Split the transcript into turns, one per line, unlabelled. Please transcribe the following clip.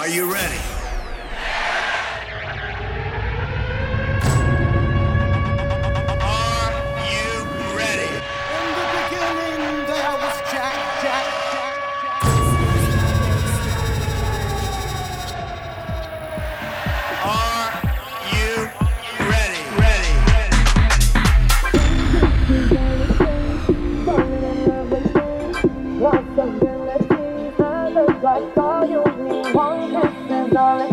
Are you ready? love